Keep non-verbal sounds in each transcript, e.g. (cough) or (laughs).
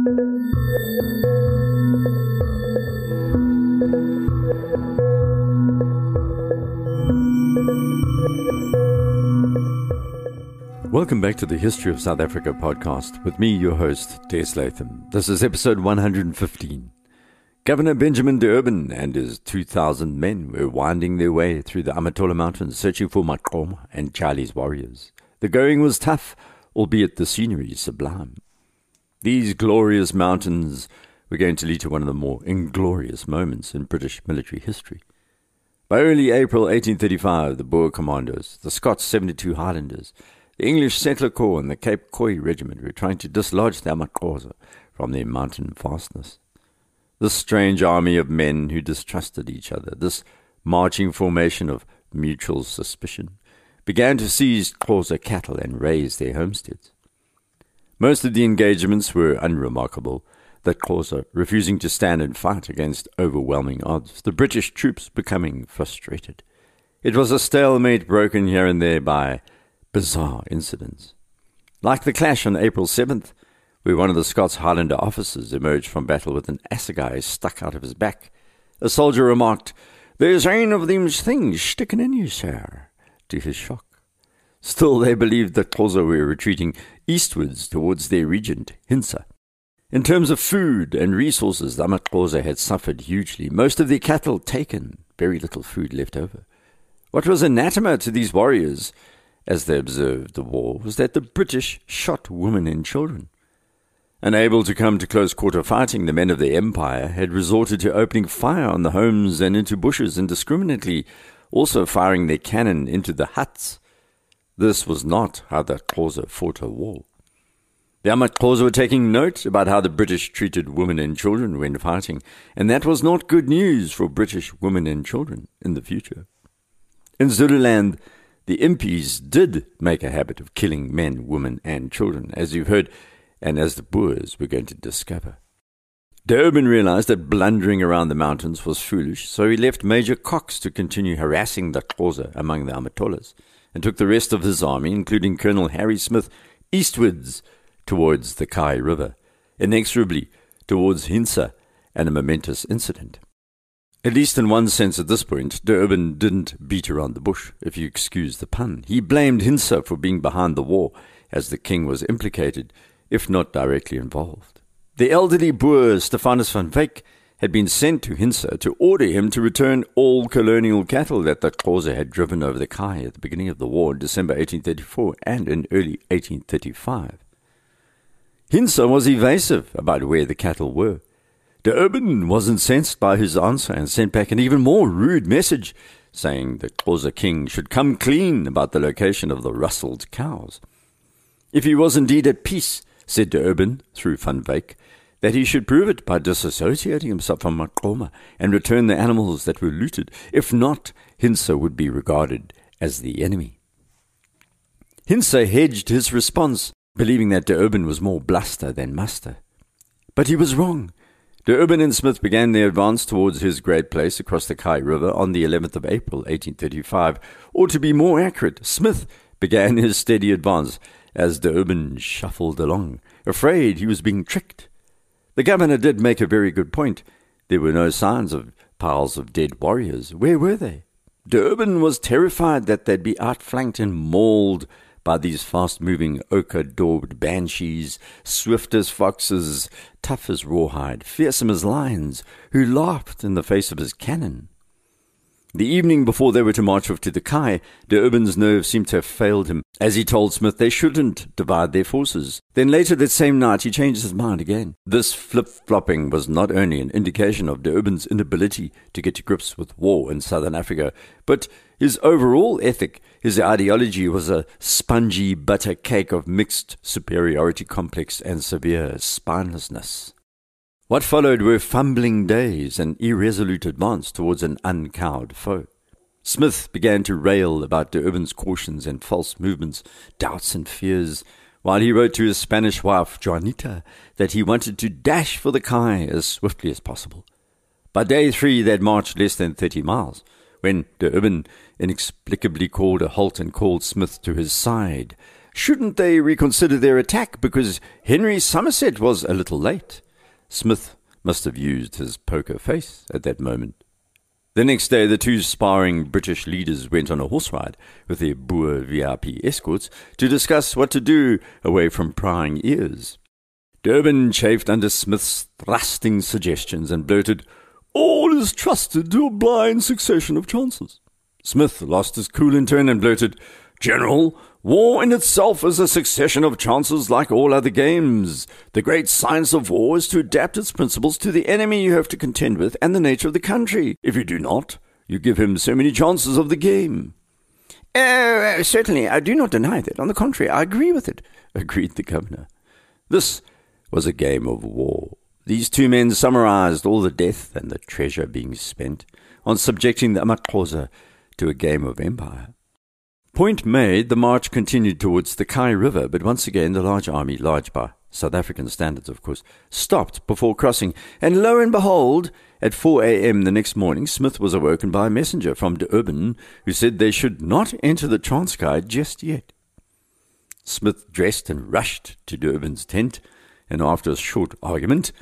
Welcome back to the History of South Africa podcast with me, your host, Des Latham. This is episode 115. Governor Benjamin D'Urban and his 2,000 men were winding their way through the Amatola Mountains searching for Maqoma and Thyali's warriors. The going was tough, albeit the scenery sublime. These glorious mountains were going to lead to one of the more inglorious moments in British military history. By early April 1835, the Boer commandos, the Scots 72 Highlanders, the English Settler Corps and the Cape Khoi Regiment were trying to dislodge the Amaxhosa from their mountain fastness. This strange army of men who distrusted each other, this marching formation of mutual suspicion, began to seize Xhosa cattle and raze their homesteads. Most of the engagements were unremarkable, the Xhosa refusing to stand and fight against overwhelming odds, the British troops becoming frustrated. It was a stalemate broken here and there by bizarre incidents. Like the clash on April 7th, where one of the Scots Highlander officers emerged from battle with an assegai stuck out of his back. A soldier remarked, There's ane of them's things sticking in you, sir, to his shock. Still, they believed that Xhosa were retreating eastwards towards their regent, Hintsa. In terms of food and resources, the Amaxhosa had suffered hugely. Most of their cattle taken, very little food left over. What was anathema to these warriors as they observed the war, was that the British shot women and children. Unable to come to close quarter fighting, the men of the Empire had resorted to opening fire on the homes and into bushes indiscriminately, also firing their cannon into the huts. This was not how the Xhosa fought a war. The Amaxhosa were taking note about how the British treated women and children when fighting, and that was not good news for British women and children in the future. In Zululand, the impis did make a habit of killing men, women, and children, as you've heard, and as the Boers were going to discover. D'Urban realized that blundering around the mountains was foolish, so he left Major Cox to continue harassing the Xhosa among the Amatolas, and took the rest of his army, including Colonel Harry Smith, eastwards towards the Kei River, inexorably towards Hintsa and a momentous incident. At least in one sense at this point, D'Urban didn't beat around the bush, if you excuse the pun. He blamed Hintsa for being behind the war, as the king was implicated, if not directly involved. The elderly Boer Stephanus van Wyk had been sent to Hintsa to order him to return all colonial cattle that the Xhosa had driven over the Kei at the beginning of the war in December 1834 and in early 1835. Hintsa was evasive about where the cattle were. D'Urban was incensed by his answer and sent back an even more rude message, saying the Xhosa king should come clean about the location of the rustled cows. If he was indeed at peace, said D'Urban through Van Wyk, that he should prove it by disassociating himself from Maqoma and return the animals that were looted. If not, Hintsa would be regarded as the enemy. Hintsa hedged his response, believing that D'Urban was more bluster than muster. But he was wrong. D'Urban and Smith began their advance towards his great place across the Kei River on the 11th of April, 1835. Or to be more accurate, Smith began his steady advance as D'Urban shuffled along, afraid he was being tricked. The governor did make a very good point. There were no signs of piles of dead warriors. Where were they? D'Urban was terrified that they'd be outflanked and mauled by these fast moving ochre daubed banshees, swift as foxes, tough as rawhide, fearsome as lions, who laughed in the face of his cannon. The evening before they were to march off to the Kei, D'Urban's nerve seemed to have failed him, as he told Smith they shouldn't divide their forces. Then later that same night he changed his mind again. This flip-flopping was not only an indication of D'Urban's inability to get to grips with war in southern Africa, but his overall ethic, his ideology was a spongy butter cake of mixed superiority complex and severe spinelessness. What followed were fumbling days and irresolute advance towards an uncowed foe. Smith began to rail about D'Urban's cautions and false movements, doubts and fears, while he wrote to his Spanish wife, Juanita, that he wanted to dash for the Kei as swiftly as possible. By day three, they had marched less than thirty miles, when D'Urban inexplicably called a halt and called Smith to his side. shouldn't they reconsider their attack because Henry Somerset was a little late? Smith must have used his poker face at that moment. The next day, the two sparring British leaders went on a horse ride with their Boer VIP escorts to discuss what to do away from prying ears. D'Urban chafed under Smith's thrusting suggestions and blurted, All is trusted to a blind succession of chances. Smith lost his cool in turn and blurted, General, war in itself is a succession of chances like all other games. The great science of war is to adapt its principles to the enemy you have to contend with and the nature of the country. If you do not, you give him so many chances of the game. Oh, certainly, I do not deny that. On the contrary, I agree with it, (laughs) agreed the governor. This was a game of war. These two men summarized all the death and the treasure being spent on subjecting the amaXhosa to a game of empire. Point made, the march continued towards the Kei River, but once again the large army, large by South African standards, of course, stopped before crossing, and lo and behold, at 4 a.m. the next morning, Smith was awoken by a messenger from D'Urban who said they should not enter the Transkei just yet. Smith dressed and rushed to D'Urban's tent, and after a short argument,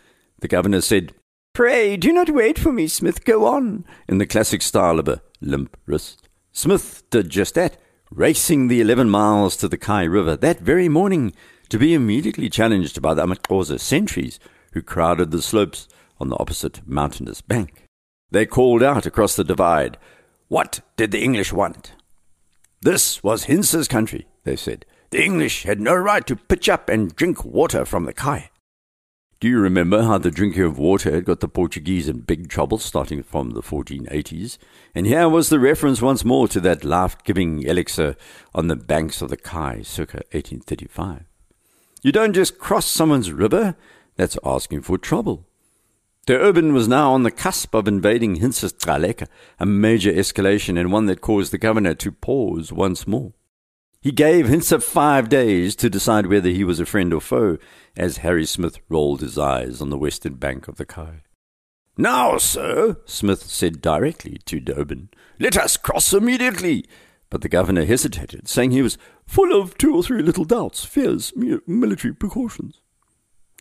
the governor said, Pray do not wait for me, Smith, go on, in the classic style of a limp wrist. Smith did just that racing the 11 miles to the Kei River that very morning to be immediately challenged by the amaXhosa sentries who crowded the slopes on the opposite mountainous bank. They called out across the divide, What did the English want? This was Hintsa's country, they said. The English had no right to pitch up and drink water from the Kei. Do you remember how the drinking of water had got the Portuguese in big trouble starting from the 1480s? And here was the reference once more to that life giving elixir on the banks of the Kei circa 1835. You don't just cross someone's river, that's asking for trouble. D'Urban was now on the cusp of invading Hintsa's Gcaleka, a major escalation and one that caused the governor to pause once more. He gave Hintsa five days to decide whether he was a friend or foe, as Harry Smith rolled his eyes on the western bank of the Kei. Now, sir, Smith said directly to D'Urban, let us cross immediately. But the governor hesitated, saying he was full of two or three little doubts, fears, military precautions.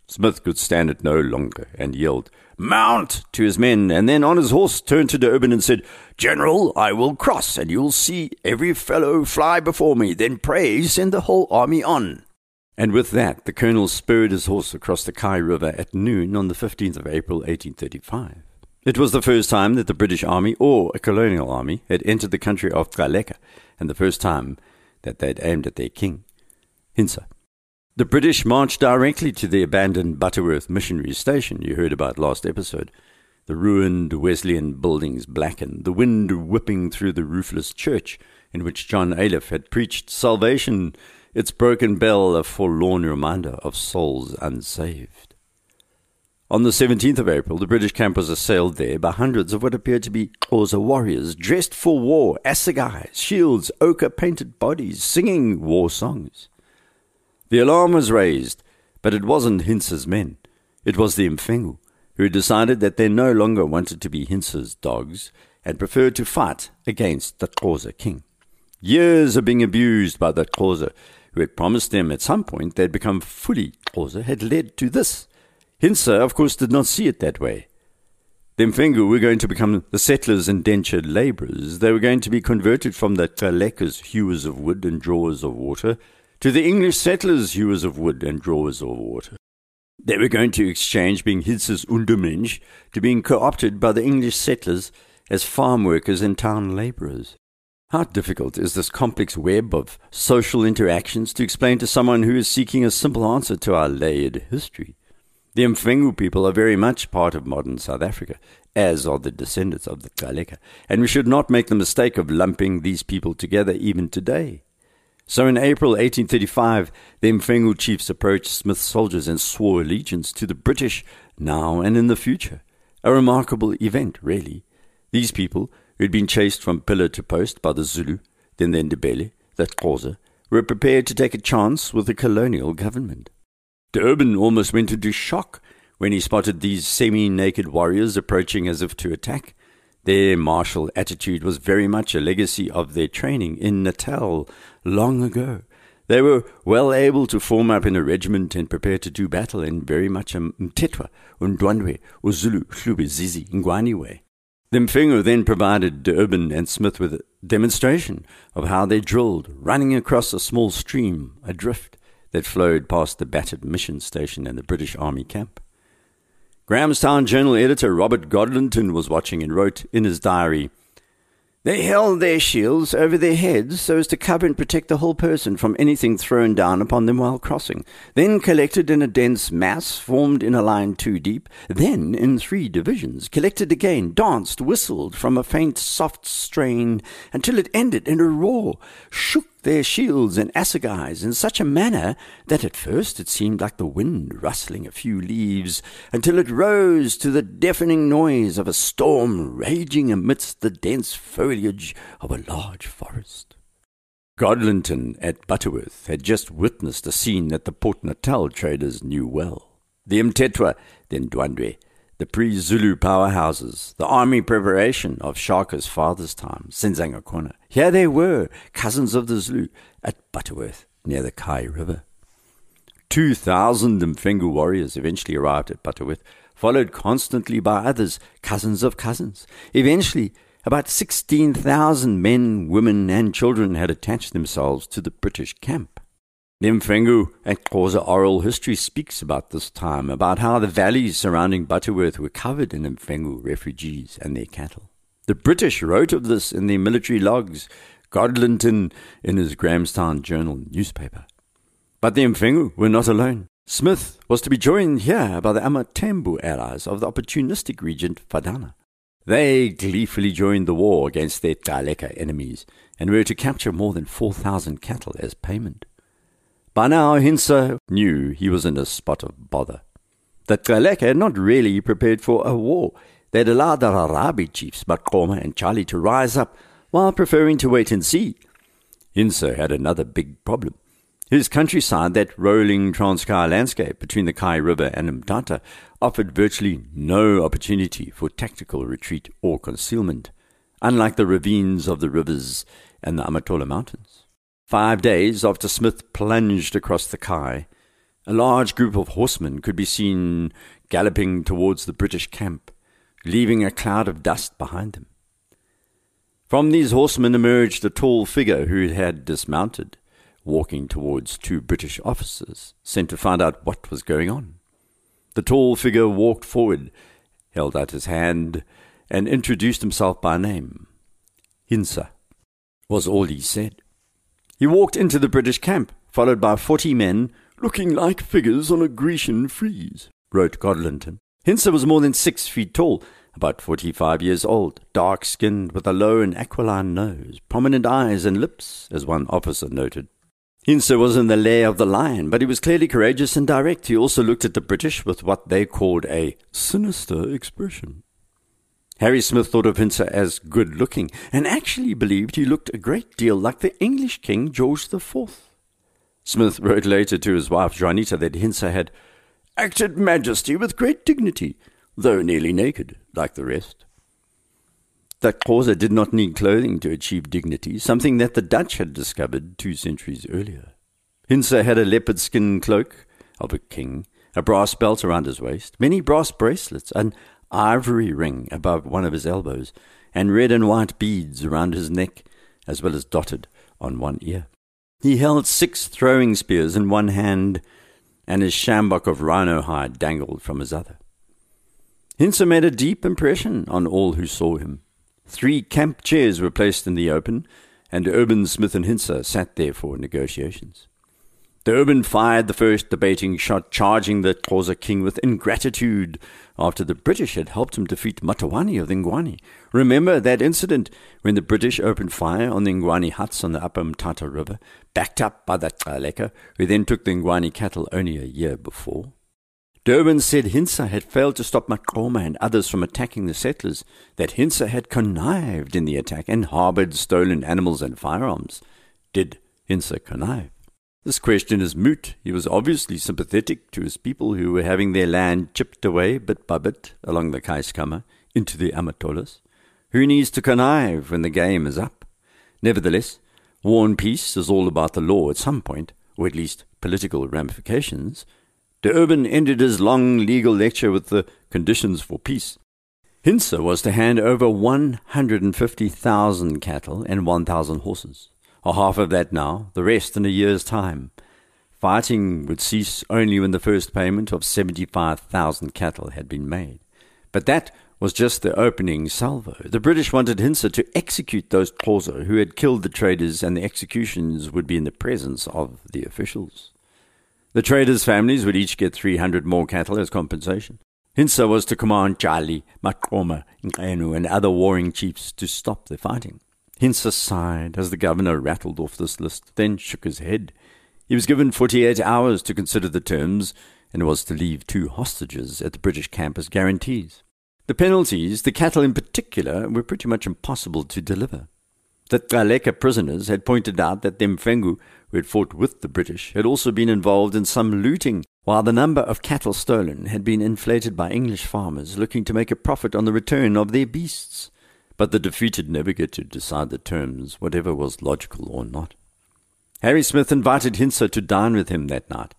Smith could stand it no longer and yelled, Mount! to his men, and then on his horse turned to D'Urban and said, General, I will cross, and you'll see every fellow fly before me. Then pray send the whole army on. And with that, the colonel spurred his horse across the Kei River at noon on the 15th of April, 1835. It was the first time that the British Army, or a colonial army, had entered the country of Gcaleka, and the first time that they had aimed at their king, Hintsa. The British marched directly to the abandoned Butterworth Missionary Station you heard about last episode. The ruined Wesleyan buildings blackened, the wind whipping through the roofless church in which John Ayliff had preached salvation, its broken bell a forlorn reminder of souls unsaved. On the 17th of April, the British camp was assailed there by hundreds of what appeared to be Xhosa warriors, dressed for war, assegais, shields, ochre painted bodies, singing war songs. The alarm was raised, but it wasn't Hintsa's men. It was the Mfengu, who decided that they no longer wanted to be Hintsa's dogs and preferred to fight against the Xhosa king. Years of being abused by the Xhosa, who had promised them at some point they'd become fully Xhosa, had led to this. Hintsa, of course, did not see it that way. The Mfengu were going to become the settlers' indentured labourers. They were going to be converted from the Gcaleka's hewers of wood and drawers of water to the English settlers, hewers of wood and drawers of water. They were going to exchange being Hintsa's Untermensch to being co opted by the English settlers as farm workers and town labourers. How difficult is this complex web of social interactions to explain to someone who is seeking a simple answer to our layered history? The Mfengu people are very much part of modern South Africa, as are the descendants of the Gcaleka, and we should not make the mistake of lumping these people together even today. So in April 1835, the Mfengu chiefs approached Smith's soldiers and swore allegiance to the British now and in the future. A remarkable event, really. These people, who had been chased from pillar to post by the Zulu, then the Ndebele, the Xhosa, were prepared to take a chance with the colonial government. D'Urban almost went into shock when he spotted these semi-naked warriors approaching as if to attack. Their martial attitude was very much a legacy of their training in Natal long ago. They were well able to form up in a regiment and prepare to do battle in very much a Mtetwa, Undwandwe, or Zulu, Hlubi, Zizi, Ngwani way. The Mfengu then provided D'Urban and Smith with a demonstration of how they drilled, running across a small stream, adrift, that flowed past the battered mission station and the British Army camp. Grahamstown Journal editor Robert Godlonton was watching and wrote in his diary, they held their shields over their heads so as to cover and protect the whole person from anything thrown down upon them while crossing, then collected in a dense mass, formed in a line two deep, then in three divisions, collected again, danced, whistled from a faint, soft strain, until it ended in a roar, shook their shields and assegais in such a manner that at first it seemed like the wind rustling a few leaves, until it rose to the deafening noise of a storm raging amidst the dense foliage of a large forest. Godlonton at Butterworth had just witnessed a scene that the Port Natal traders knew well. The Mtetwa, then Ndwandwe, the pre-Zulu powerhouses, the army preparation of Shaka's father's time, Senzangakona. Here they were, cousins of the Zulu, at Butterworth, near the Kei River. Two thousand Mfengu warriors eventually arrived at Butterworth, followed constantly by others, cousins of cousins. Eventually, about 16,000 men, women, and children had attached themselves to the British camp. The Mfengu and Xhosa oral history speaks about this time, about how the valleys surrounding Butterworth were covered in Mfengu refugees and their cattle. The British wrote of this in their military logs, Godlonton in his Grahamstown Journal newspaper. But the Mfengu were not alone. Smith was to be joined here by the Amatembu allies of the opportunistic regent Vadana. They gleefully joined the war against their Gcaleka enemies and were to capture more than 4,000 cattle as payment. By now, Hintsa knew he was in a spot of bother. That Gcaleka had not really prepared for a war. They had allowed the Rharhabe chiefs, Maqoma and Thyali, to rise up, while preferring to wait and see. Hintsa had another big problem. His countryside, that rolling Transkei landscape between the Kei River and Mtata, offered virtually no opportunity for tactical retreat or concealment, unlike the ravines of the rivers and the Amatola Mountains. Five days after Smith plunged across the Kei, a large group of horsemen could be seen galloping towards the British camp, leaving a cloud of dust behind them. From these horsemen emerged a tall figure who had dismounted, walking towards two British officers sent to find out what was going on. The tall figure walked forward, held out his hand, and introduced himself by name. Hintsa was all he said. He walked into the British camp, followed by forty men, looking like figures on a Grecian frieze, wrote Godlonton. Hintsa was more than six feet tall, about forty-five years old, dark-skinned, with a low and aquiline nose, prominent eyes and lips, as one officer noted. Hintsa was in the lair of the lion, but he was clearly courageous and direct. He also looked at the British with what they called a sinister expression. Harry Smith thought of Hintsa as good looking, and actually believed he looked a great deal like the English King George the Fourth. Smith wrote later to his wife Juanita that Hintsa had acted majesty with great dignity, though nearly naked, like the rest. That Xhosa did not need clothing to achieve dignity, something that the Dutch had discovered two centuries earlier. Hintsa had a leopard skin cloak of a king, a brass belt around his waist, many brass bracelets, and ivory ring above one of his elbows, and red and white beads around his neck, as well as dotted on one ear. He held six throwing spears in one hand, and his sjambok of rhino hide dangled from his other. Hintsa made a deep impression on all who saw him. Three camp chairs were placed in the open, and Urban Smith and Hintsa sat there for negotiations. D'Urban fired the first debating shot, charging the Xhosa king with ingratitude after the British had helped him defeat Matiwane of the Ngwani. Remember that incident when the British opened fire on the Ngwani huts on the upper Mtata River, backed up by the Gcaleka, who then took the Ngwani cattle only a year before? D'Urban said Hintsa had failed to stop Maqoma and others from attacking the settlers, that Hintsa had connived in the attack and harbored stolen animals and firearms. Did Hintsa connive? This question is moot. He was obviously sympathetic to his people who were having their land chipped away bit by bit along the Keiskamma into the Amatolas. Who needs to connive when the game is up? Nevertheless, war and peace is all about the law at some point. or at least political ramifications, D'Urban ended his long legal lecture with the conditions for peace. Hintsa was to hand over 150,000 cattle and 1,000 horses, or half of that now, the rest in a year's time. Fighting would cease only when the first payment of 75,000 cattle had been made. But that was just the opening salvo. The British wanted Hintsa to execute those Xhosa who had killed the traders, and the executions would be in the presence of the officials. The traders' families would each get 300 more cattle as compensation. Hintsa was to command Thyali, Maqoma, Nqenu, and other warring chiefs to stop the fighting. Hintsa sighed as the governor rattled off this list, then shook his head. He was given 48 hours to consider the terms and was to leave two hostages at the British camp as guarantees. The penalties, the cattle in particular, were pretty much impossible to deliver. The Gcaleka prisoners had pointed out that the Mfengu, who had fought with the British, had also been involved in some looting, while the number of cattle stolen had been inflated by English farmers looking to make a profit on the return of their beasts. But the defeated never get to decide the terms, whatever was logical or not. Harry Smith invited Hintsa to dine with him that night,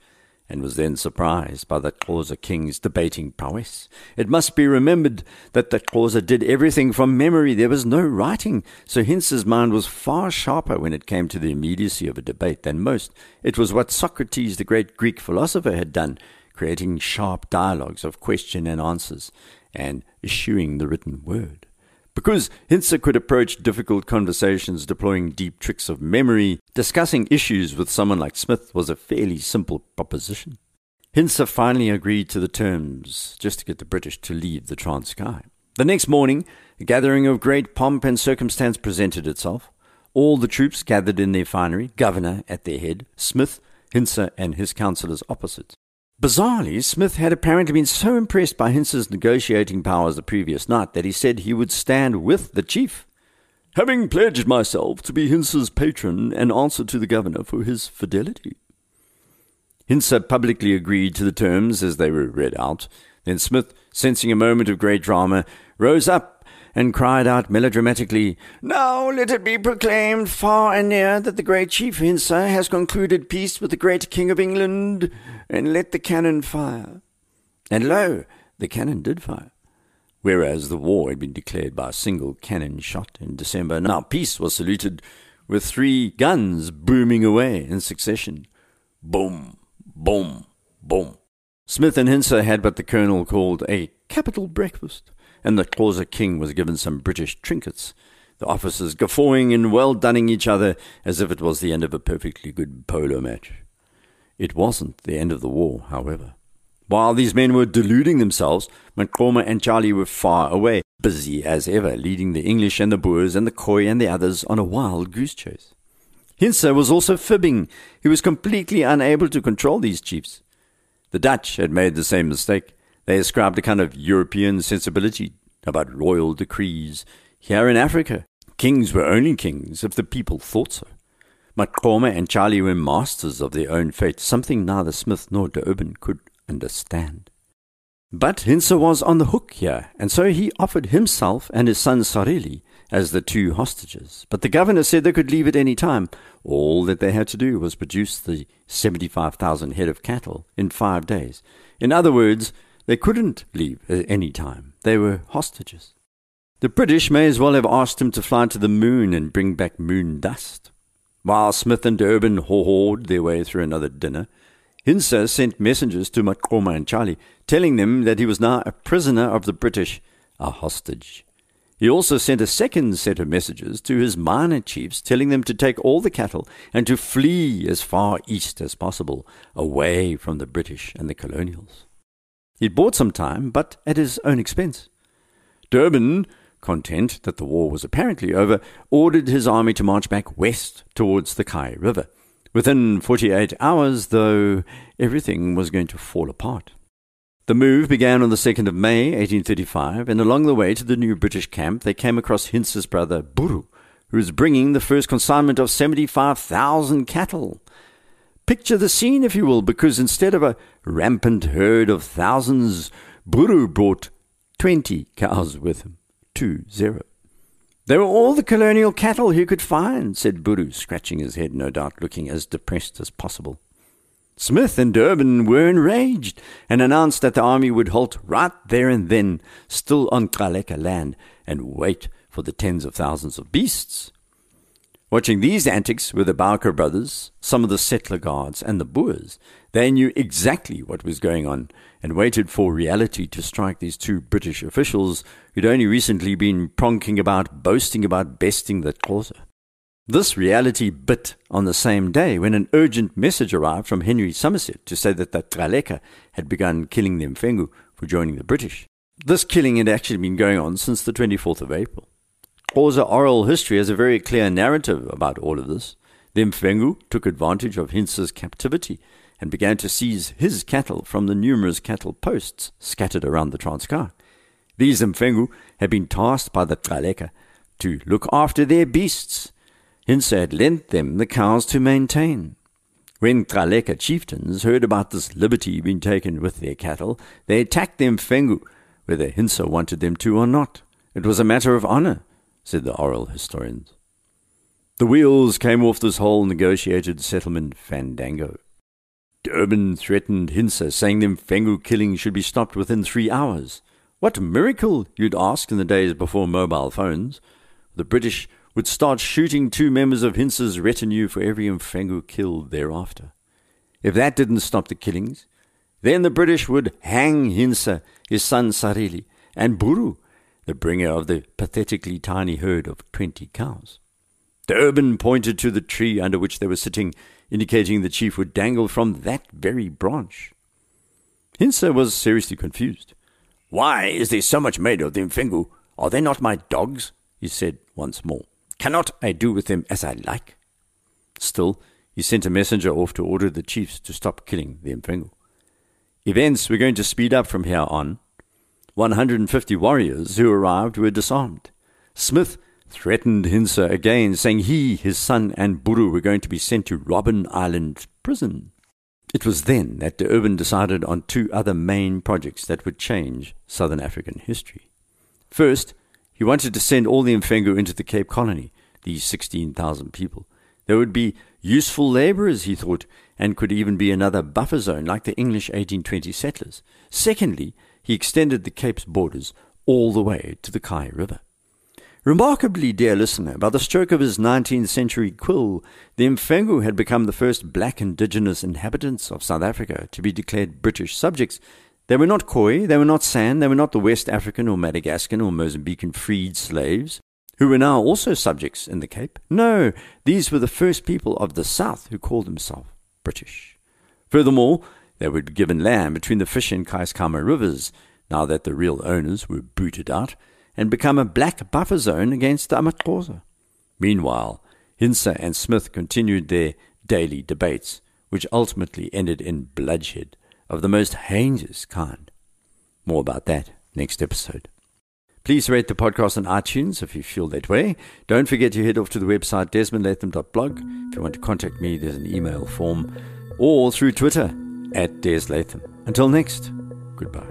and was then surprised by the Xhosa king's debating prowess. It must be remembered that the Xhosa did everything from memory. There was no writing, so Hintsa's mind was far sharper when it came to the immediacy of a debate than most. It was what Socrates, the great Greek philosopher, had done, creating sharp dialogues of question and answers, and eschewing the written word. Because Hintsa could approach difficult conversations deploying deep tricks of memory, discussing issues with someone like Smith was a fairly simple proposition. Hintsa finally agreed to the terms just to get the British to leave the Transkei. The next morning, a gathering of great pomp and circumstance presented itself. All the troops gathered in their finery, Governor at their head, Smith, Hintsa, and his councillors opposite. Bizarrely, Smith had apparently been so impressed by Hintsa's negotiating powers the previous night that he said he would stand with the chief. Having pledged myself to be Hintsa's patron and answer to the governor for his fidelity. Hintsa publicly agreed to the terms as they were read out. Then Smith, sensing a moment of great drama, rose up and cried out melodramatically, Now let it be proclaimed far and near that the great chief Hintsa has concluded peace with the great king of England, and let the cannon fire. And lo, the cannon did fire. Whereas the war had been declared by a single cannon shot in December, now peace was saluted with three guns booming away in succession. Boom, boom, boom. Smith and Hintsa had what the colonel called a capital breakfast and the Xhosa king was given some British trinkets, the officers guffawing and well dunning each other as if it was the end of a perfectly good polo match. It wasn't the end of the war, however. While these men were deluding themselves, Maqoma and Thyali were far away, busy as ever, leading the English and the Boers and the Khoi and the others on a wild goose chase. Hintsa was also fibbing. He was completely unable to control these chiefs. The Dutch had made the same mistake. They ascribed a kind of European sensibility about royal decrees. Here in Africa, kings were only kings if the people thought so. Maqoma and Thyali were masters of their own fate, something neither Smith nor de could understand. But Hintsa was on the hook here, and so he offered himself and his son Sarili as the two hostages. But the governor said they could leave at any time. All that they had to do was produce the 75,000 head of cattle in five days. In other words, they couldn't leave at any time. They were hostages. The British may as well have asked him to fly to the moon and bring back moon dust. While Smith and D'Urban haw-hawed their way through another dinner, Hintsa sent messengers to Maqoma and Thyali, telling them that he was now a prisoner of the British, a hostage. He also sent a second set of messages to his minor chiefs, telling them to take all the cattle and to flee as far east as possible, away from the British and the colonials. He'd bought some time, but at his own expense. D'Urban, content that the war was apparently over, ordered his army to march back west towards the Kei River. Within 48 hours, though, everything was going to fall apart. The move began on the 2nd of May, 1835, and along the way to the new British camp, they came across Hintsa's brother, Buru, who was bringing the first consignment of 75,000 cattle. Picture the scene, if you will, because instead of a rampant herd of thousands, Buru brought twenty cows with him. Two zero. They were all the colonial cattle he could find, said Buru, scratching his head, no doubt looking as depressed as possible. Smith and D'Urban were enraged and announced that the army would halt right there and then, still on Gcaleka land, and wait for the tens of thousands of beasts. Watching these antics were the Bowker brothers, some of the settler guards, and the Boers. They knew exactly what was going on and waited for reality to strike these two British officials who'd only recently been pronking about, boasting about besting the Xhosa. This reality bit on the same day when an urgent message arrived from Henry Somerset to say that the Gcaleka had begun killing the Mfengu for joining the British. This killing had actually been going on since the 24th of April. Xhosa oral history has a very clear narrative about all of this. The Mfengu took advantage of Hintsa's captivity and began to seize his cattle from the numerous cattle posts scattered around the Transkei. These Mfengu had been tasked by the Gcaleka to look after their beasts. Hintsa had lent them the cows to maintain. When Gcaleka chieftains heard about this liberty being taken with their cattle, they attacked the Mfengu, whether Hintsa wanted them to or not. It was a matter of honor said the oral historians. The wheels came off this whole negotiated settlement fandango. D'Urban threatened Hintsa, saying them Fengu killing should be stopped within three hours. What miracle, you'd ask in the days before mobile phones. The British would start shooting two members of Hintsa's retinue for every Mfengu killed thereafter. If that didn't stop the killings, then the British would hang Hintsa, his son Sarili, and Buru, the bringer of the pathetically tiny herd of twenty cows. D'Urban pointed to the tree under which they were sitting, indicating the chief would dangle from that very branch. Hintsa was seriously confused. Why is there so much made of the Mfengu? Are they not my dogs? he said once more. Cannot I do with them as I like? Still, he sent a messenger off to order the chiefs to stop killing the Mfengu. Events were going to speed up from here on, 150 warriors who arrived were disarmed. Smith threatened Hintsa again, saying he, his son, and Buru were going to be sent to Robben Island prison. It was then that D'Urban decided on two other main projects that would change Southern African history. First, he wanted to send all the Mfengu into the Cape Colony, these 16,000 people. They would be useful laborers, he thought, and could even be another buffer zone like the English 1820 settlers. Secondly, he extended the Cape's borders all the way to the Kei River. Remarkably, dear listener, by the stroke of his 19th century quill, the Mfengu had become the first black indigenous inhabitants of South Africa to be declared British subjects. They were not Khoi, they were not San, they were not the West African or Madagascan or Mozambican freed slaves, who were now also subjects in the Cape. No, these were the first people of the South who called themselves British. Furthermore, they were given land between the Fish and Keiskamma rivers, now that the real owners were booted out, and become a black buffer zone against the amaXhosa. Meanwhile, Hintsa and Smith continued their daily debates, which ultimately ended in bloodshed of the most heinous kind. More about that next episode. Please rate the podcast on iTunes if you feel that way. Don't forget to head off to the website desmondlatham.blog. If you want to contact me, there's an email form, or through Twitter at DS Latham. Until next, goodbye.